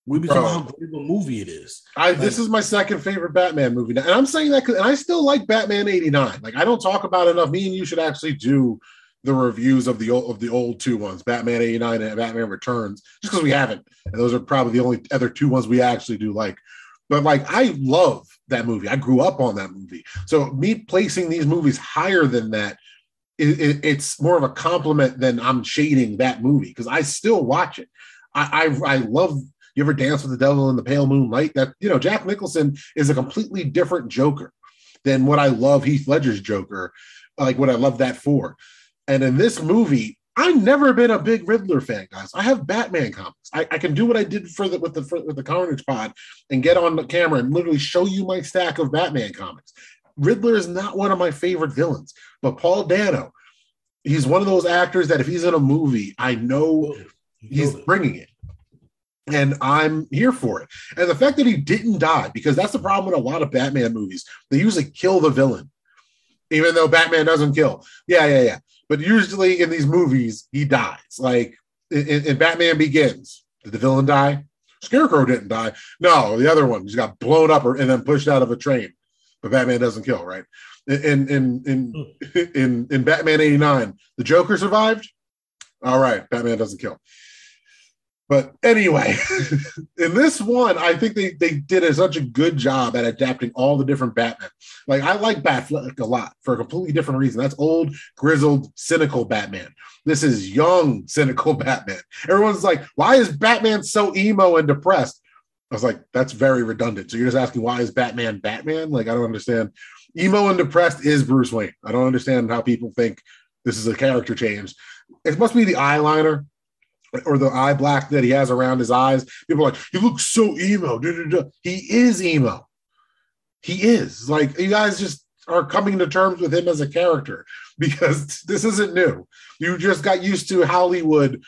we'd be talking about how great of a movie it is. I this is my second favorite Batman movie, now. and I'm saying that, 'cause- and I still like Batman '89. Like I don't talk about it enough. Me and you should actually do the reviews of the old of the old two ones, Batman 89 and Batman Returns, just because we haven't. And those are probably the only other two ones we actually do like. But like I love that movie. I grew up on that movie. So me placing these movies higher than that, it, it, it's more of a compliment than I'm shading that movie because I still watch it. I, I I love you ever dance with the devil in the pale moonlight? That you know, Jack Nicholson is a completely different Joker than what I love Heath Ledger's Joker, like what I love that for. And in this movie, I've never been a big Riddler fan, guys. I have Batman comics. I, I can do what I did for the with the for, with the Carnage Pod and get on the camera and literally show you my stack of Batman comics. Riddler is not one of my favorite villains, but Paul Dano, he's one of those actors that if he's in a movie, I know he's bringing it. And I'm here for it. And the fact that he didn't die, because that's the problem with a lot of Batman movies. They usually kill the villain, even though Batman doesn't kill. Yeah, yeah, yeah. But usually in these movies, he dies. Like in, in Batman Begins, did the villain die? Scarecrow didn't die. No, the other one just got blown up and then pushed out of a train. But Batman doesn't kill, right? In in in in hmm. in Batman '89, the Joker survived. All right, Batman doesn't kill. But anyway, in this one, I think they, they did a, such a good job at adapting all the different Batman. Like I like Batfleck a lot for a completely different reason. That's old, grizzled, cynical Batman. This is young, cynical Batman. Everyone's like, why is Batman so emo and depressed? I was like, that's very redundant. So you're just asking why is Batman Batman? Like I don't understand. Emo and depressed is Bruce Wayne. I don't understand how people think this is a character change. It must be the eyeliner or the eye black that he has around his eyes. People are like, he looks so emo. He is emo. He is. Like, you guys just are coming to terms with him as a character because this isn't new. You just got used to Hollywood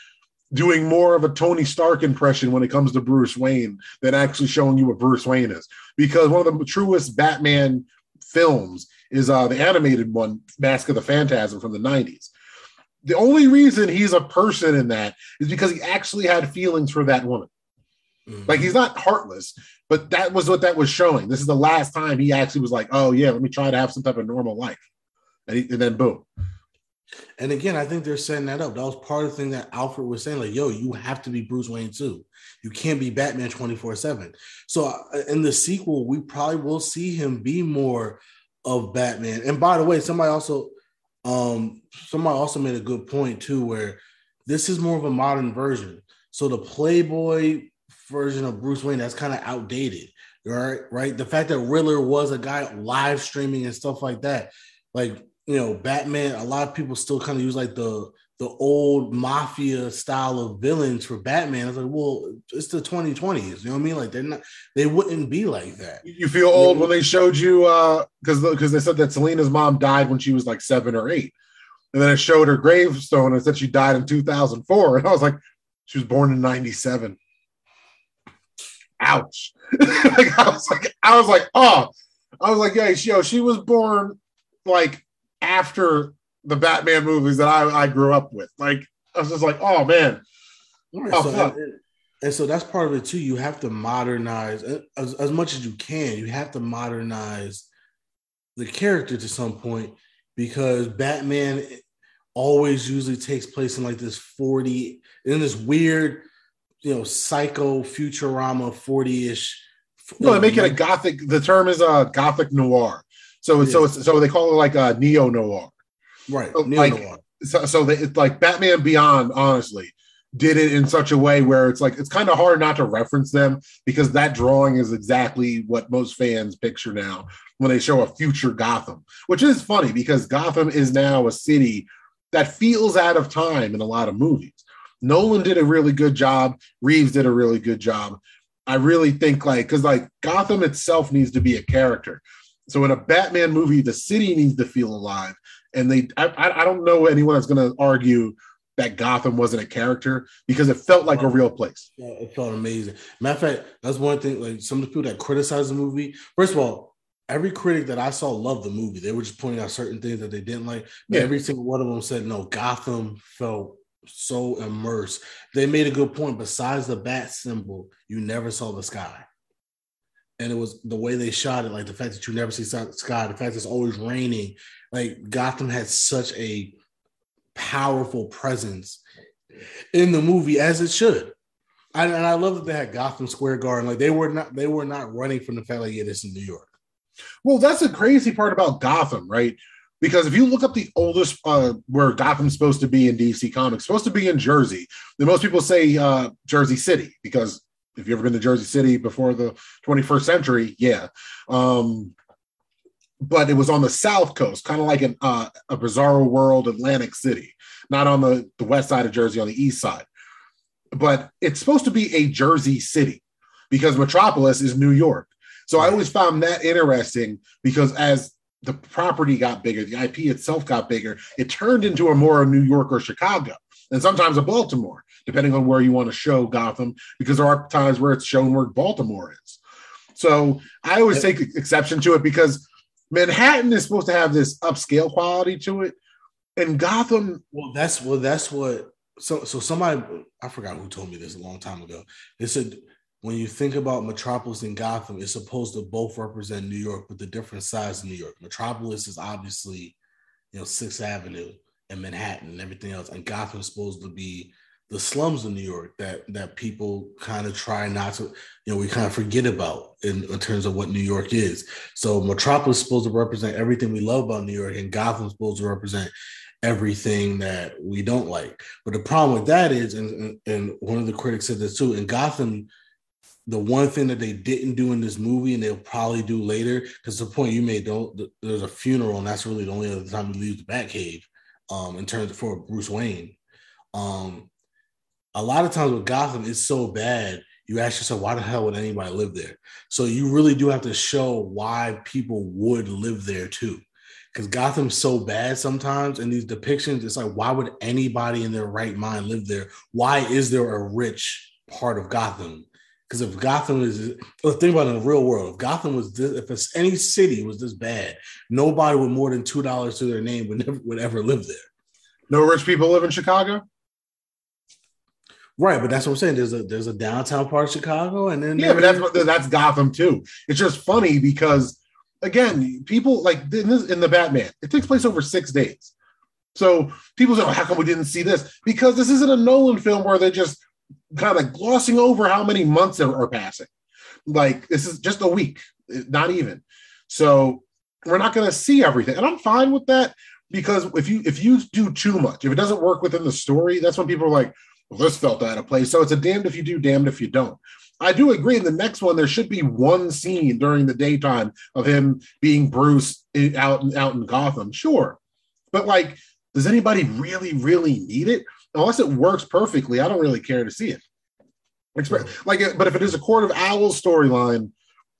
doing more of a Tony Stark impression when it comes to Bruce Wayne than actually showing you what Bruce Wayne is. Because one of the truest Batman films is uh, the animated one, Mask of the Phantasm from the 90s the only reason he's a person in that is because he actually had feelings for that woman. Mm-hmm. Like he's not heartless, but that was what that was showing. This is the last time he actually was like, "Oh yeah, let me try to have some type of normal life," and, he, and then boom. And again, I think they're setting that up. That was part of the thing that Alfred was saying, like, "Yo, you have to be Bruce Wayne too. You can't be Batman twenty four 7 So uh, in the sequel, we probably will see him be more of Batman. And by the way, somebody also um, somebody also made a good point too, where this is more of a modern version. So the Playboy version of Bruce Wayne that's kind of outdated, right? Right. The fact that Riddler was a guy live streaming and stuff like that, like you know, Batman. A lot of people still kind of use like the the old mafia style of villains for Batman. It's like, well, it's the 2020s. You know what I mean? Like they're not, they wouldn't be like that. You feel old when they showed you uh because because they said that Selina's mom died when she was like seven or eight. And then it showed her gravestone and said she died in 2004. And I was like, she was born in 97. Ouch. like I was like, I was like, oh, I was like, yeah, yo, she was born like after the Batman movies that I, I grew up with. Like I was just like, oh man. Right, oh, so, and, and, so that's part of it too. You have to modernize uh, as, as much as you can. You have to modernize the character to some point because Batman always usually takes place in like this 40 in this weird, you know, psycho Futurama 40-ish. No, they make it a gothic. The term is a uh, gothic noir. So, yeah. so, so they call it like a neo noir. Right. like, so, so they, it's like Batman Beyond, honestly, did it in such a way where it's like it's kind of hard not to reference them because that drawing is exactly what most fans picture now when they show a future Gotham, which is funny because Gotham is now a city that feels out of time in a lot of movies. Nolan did a really good job. Reeves did a really good job. I really think like because like Gotham itself needs to be a character. So in a Batman movie, the city needs to feel alive and they I, I don't know anyone that's going to argue that Gotham wasn't a character because it felt like a real place. Yeah, it felt amazing. Matter of fact, that's one thing. Like some of the people that criticize the movie. First of all, every critic that I saw loved the movie. They were just pointing out certain things that they didn't like. Yeah. Every single one of them said, "No, Gotham felt so immersed." They made a good point. Besides the bat symbol, you never saw the sky and it was the way they shot it, like the fact that you never see sky, the fact it's always raining. Like Gotham had such a powerful presence in the movie as it should. And, and I love that they had Gotham Square Garden. Like they were not they were not running from the fact like yeah, this is New York. Well, that's the crazy part about Gotham, right? Because if you look up the oldest uh, where Gotham's supposed to be in DC Comics, supposed to be in Jersey. Then most people say uh, Jersey City because if you've ever been to Jersey City before the 21st century, yeah. Um, but it was on the south coast, kind of like an, uh, a bizarro world Atlantic City, not on the, the west side of Jersey, on the east side. But it's supposed to be a Jersey city because Metropolis is New York. So I always found that interesting because as the property got bigger, the IP itself got bigger, it turned into a more New York or Chicago, and sometimes a Baltimore, depending on where you want to show Gotham, because there are times where it's shown where Baltimore is. So I always uh, take exception to it because Manhattan is supposed to have this upscale quality to it, and Gotham. Well, that's well, that's what. So, so somebody I forgot who told me this a long time ago. They said when you think about Metropolis and Gotham, it's supposed to both represent New York, but the different sides of New York. Metropolis is obviously, you know, Sixth Avenue and Manhattan and everything else, and Gotham is supposed to be the slums of New York that that people kind of try not to, you know, we kind of forget about in, in, terms of what New York is. So Metropolis is supposed to represent everything we love about New York, and Gotham is supposed to represent everything that we don't like. But the problem with that is, and, and one of the critics said this too, in Gotham, the one thing that they didn't do in this movie and they'll probably do later, because the point you made, don't there's a funeral, and that's really the only other time we leave the Batcave, um, in terms of for Bruce Wayne. Um, a lot of times with Gotham, it's so bad. You ask yourself, why the hell would anybody live there? So you really do have to show why people would live there too. Because Gotham's so bad sometimes in these depictions, it's like, why would anybody in their right mind live there? Why is there a rich part of Gotham? Because if Gotham is, well, think about it in the real world, if Gotham was this, if it's any city was this bad, nobody with more than two dollars to their name would never would ever live there. No rich people live in Chicago. Right, but that's what I'm saying. There's a there's a downtown part of Chicago, and then yeah, but that's that's Gotham too. It's just funny because again, people like in, this, in the Batman, it takes place over six days. So people say, oh, "How come we didn't see this?" Because this isn't a Nolan film where they're just kind of like glossing over how many months are, are passing. Like this is just a week, not even. So we're not going to see everything, and I'm fine with that because if you if you do too much, if it doesn't work within the story, that's when people are like, well, this felt out of place. So it's a damned if you do, damned if you don't. I do agree. In the next one, there should be one scene during the daytime of him being Bruce out out in Gotham. Sure, but like, does anybody really, really need it? Unless it works perfectly, I don't really care to see it. Mm-hmm. Like, but if it is a Court of Owls storyline,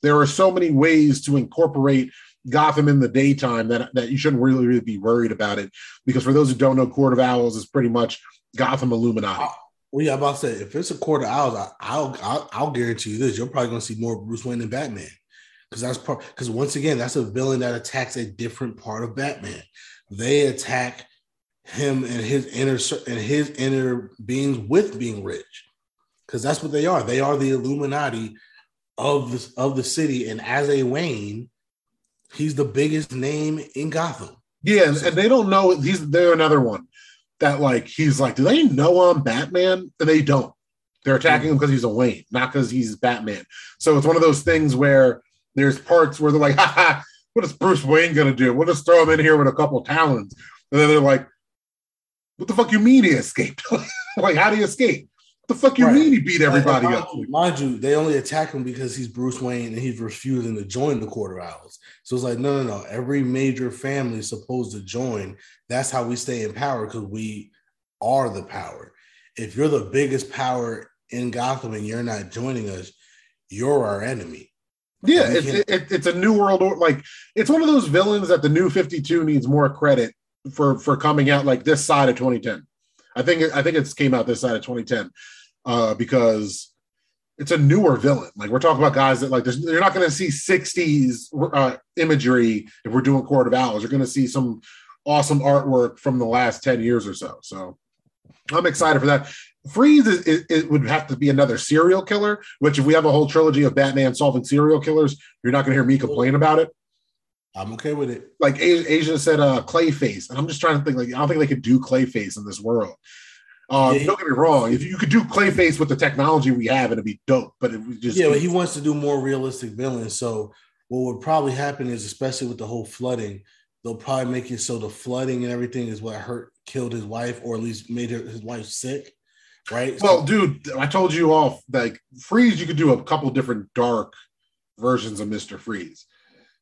there are so many ways to incorporate Gotham in the daytime that that you shouldn't really, really be worried about it. Because for those who don't know, Court of Owls is pretty much Gotham Illuminati. Uh, well, yeah, I'm about to say if it's a Court of Owls, I'll I'll, I'll guarantee you this: you're probably going to see more Bruce Wayne than Batman, because that's part. Because once again, that's a villain that attacks a different part of Batman. They attack him and his inner and his inner beings with being rich, because that's what they are. They are the Illuminati of the of the city, and as a Wayne, he's the biggest name in Gotham. Yeah, and, they don't know he's they're another one that like he's like, do they know I'm Batman? And they don't. They're attacking him because he's a Wayne, not because he's Batman. So it's one of those things where there's parts where they're like, ha, what is Bruce Wayne gonna do? We'll just throw him in here with a couple talons. And then they're like, what the fuck you mean he escaped? like, how do you escape? The fuck you right. mean he beat everybody mind, up? Mind you, they only attack him because he's Bruce Wayne and he's refusing to join the of Owls. So it's like, no, no, no. Every major family is supposed to join. That's how we stay in power because we are the power. If you're the biggest power in Gotham and you're not joining us, you're our enemy. Yeah, it's, it, it's a new world. Like it's one of those villains that the new 52 needs more credit for for coming out like this side of 2010. I think I think it's came out this side of 2010 uh, because it's a newer villain. Like we're talking about guys that like you're not going to see 60s uh, imagery if we're doing Court of Owls. You're going to see some awesome artwork from the last 10 years or so. So I'm excited for that. Freeze is, it, it would have to be another serial killer, which if we have a whole trilogy of Batman solving serial killers, you're not going to hear me complain about it. I'm okay with it. Like Asia said, uh, Clayface, and I'm just trying to think. Like, I don't think they could do Clayface in this world. Uh, Yeah, don't get me wrong. If you could do Clayface with the technology we have, it'd be dope. But it would just Yeah, but he wants to do more realistic villains. So what would probably happen is, especially with the whole flooding, they'll probably make it so the flooding and everything is what hurt, killed his wife, or at least made her, his wife sick. Right. Well, dude, I told you off like Freeze. You could do a couple different dark versions of Mister Freeze.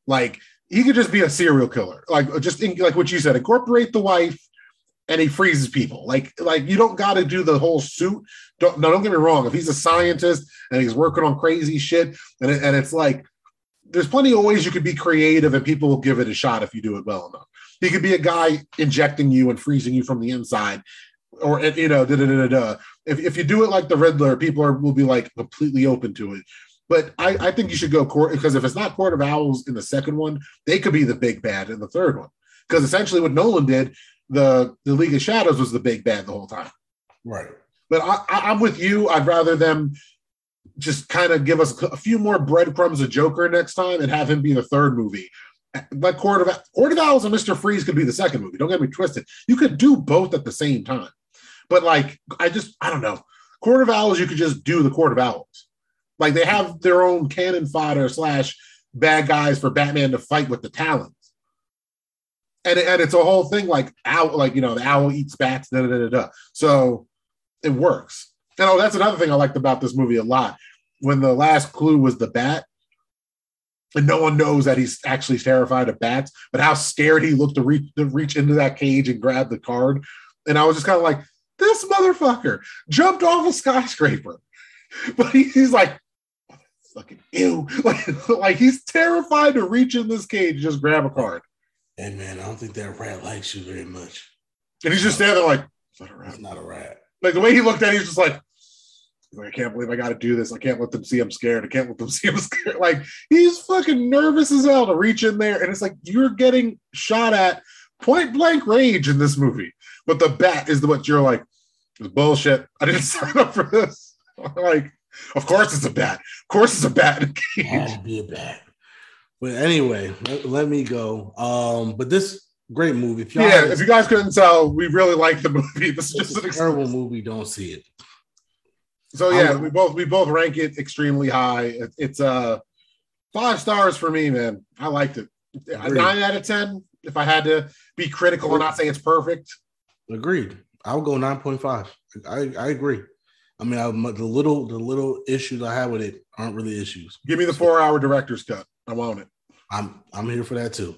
Like he could just be a serial killer. Like just in, like what you said, incorporate the wife, and he freezes people. Like like you don't got to do the whole suit. Don't no, don't get me wrong. If he's a scientist and he's working on crazy shit, and it, and it's like there's plenty of ways you could be creative, and people will give it a shot if you do it well enough. He could be a guy injecting you and freezing you from the inside, or you know, da da da da. If if you do it like the Riddler, people are will be like completely open to it. But I, I think you should go court because if it's not Court of Owls in the second one, they could be the big bad in the third one. Because essentially, what Nolan did, the the League of Shadows was the big bad the whole time. right. But I, I, I'm with you. I'd rather them just kind of give us a few more breadcrumbs of Joker next time and have him be the third movie. Like Court of Court of Owls and Mister Freeze could be the second movie. Don't get me twisted. You could do both at the same time. But like, I just I don't know. Court of Owls, you could just do the Court of Owls. Like they have their own cannon fodder slash bad guys for Batman to fight with the Talons. And, and it's a whole thing like owl, like you know, the owl eats bats, da da da da. So it works. And oh, that's another thing I liked about this movie a lot. When the last clue was the bat, and no one knows that he's actually terrified of bats, but how scared he looked to reach to reach into that cage and grab the card. And I was just kind of like, this motherfucker jumped off a skyscraper. But he's like, fucking ew. Like, like he's terrified to reach in this cage and just grab a card. Hey man, I don't think that rat likes you very much. And he's just standing there like, "Is that a rat?" That's not a rat. like the way he looked at it, he's just like, he's like, I can't believe I got to do this. I can't let them see I'm scared. I can't let them see I'm scared. Like he's fucking nervous as hell to reach in there, and it's like you're getting shot at point blank rage in this movie. But the bat is the what you're like, it's bullshit. I didn't sign up for this. like, of course it's a bat. Of course it's a bat. Had to be a bat. But anyway, let, let me go. Um, but this great movie. If y'all Yeah, if you guys couldn't tell, we really like the movie. This is just an terrible movie. Don't see it. So yeah, I'm- we both we both rank it extremely high. It- It's uh five stars for me, man. I liked it. Agreed. nine out of ten. If I had to be critical and not say it's perfect, Agreed. I'll go nine point five. I, I agree. I mean, I, the little the little issues I have with it aren't really issues. give me the four hour director's cut. I want it. I'm I'm here for that too.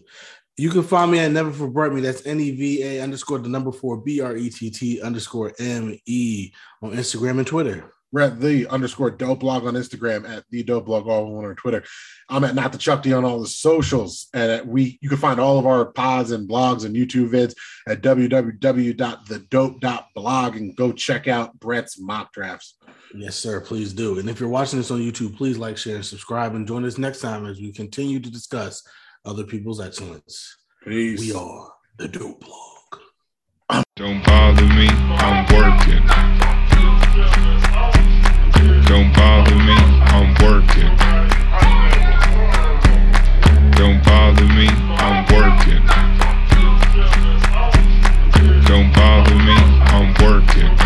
You can find me at Never For Brett Me. That's N E V A underscore the number four B R E T T underscore M E on Instagram and Twitter. We're at the underscore dope blog on Instagram at the dope blog all one on Twitter. I'm at not the Chuck D on all the socials. And at we you can find all of our pods and blogs and YouTube vids at www.thedope.blog and go check out Brett's mock drafts. Yes, sir. Please do. And if you're watching this on YouTube, please like, share, and subscribe. And join us next time as we continue to discuss other people's excellence. Peace. We are the Dope Blog. Don't bother me, I'm don't bother me, I'm working. Don't bother me, I'm working. Don't bother me, I'm working.